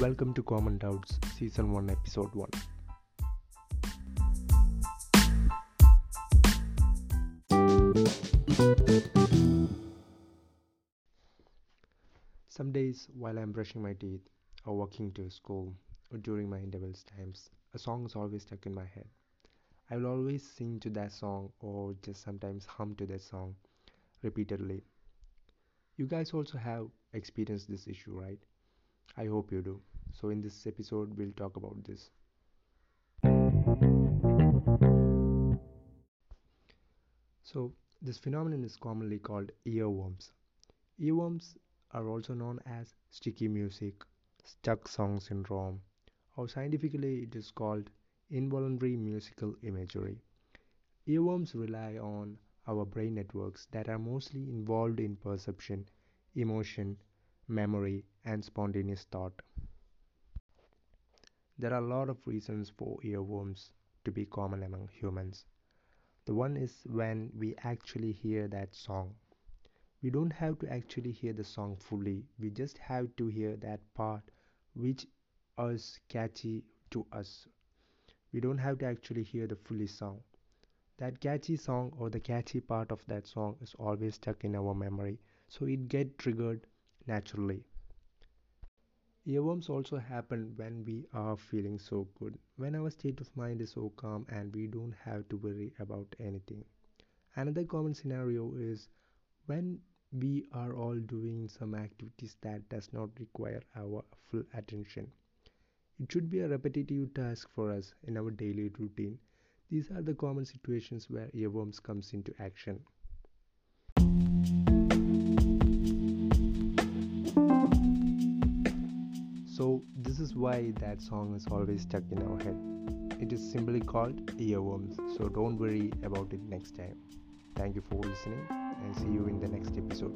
Welcome to Common Doubts, Season 1, Episode 1. Some days while I'm brushing my teeth or walking to school or during my intervals times, a song is always stuck in my head. I will always sing to that song or just sometimes hum to that song repeatedly. You guys also have experienced this issue, right? I hope you do. So, in this episode, we'll talk about this. So, this phenomenon is commonly called earworms. Earworms are also known as sticky music, stuck song syndrome, or scientifically it is called involuntary musical imagery. Earworms rely on our brain networks that are mostly involved in perception, emotion, memory, and spontaneous thought. There are a lot of reasons for earworms to be common among humans. The one is when we actually hear that song. We don't have to actually hear the song fully, we just have to hear that part which is catchy to us. We don't have to actually hear the fully song. That catchy song or the catchy part of that song is always stuck in our memory, so it get triggered naturally. Earworms also happen when we are feeling so good, when our state of mind is so calm and we don't have to worry about anything. Another common scenario is when we are all doing some activities that does not require our full attention. It should be a repetitive task for us in our daily routine. These are the common situations where earworms comes into action. So this is why that song is always stuck in our head. It is simply called earworms. So don't worry about it next time. Thank you for listening and see you in the next episode.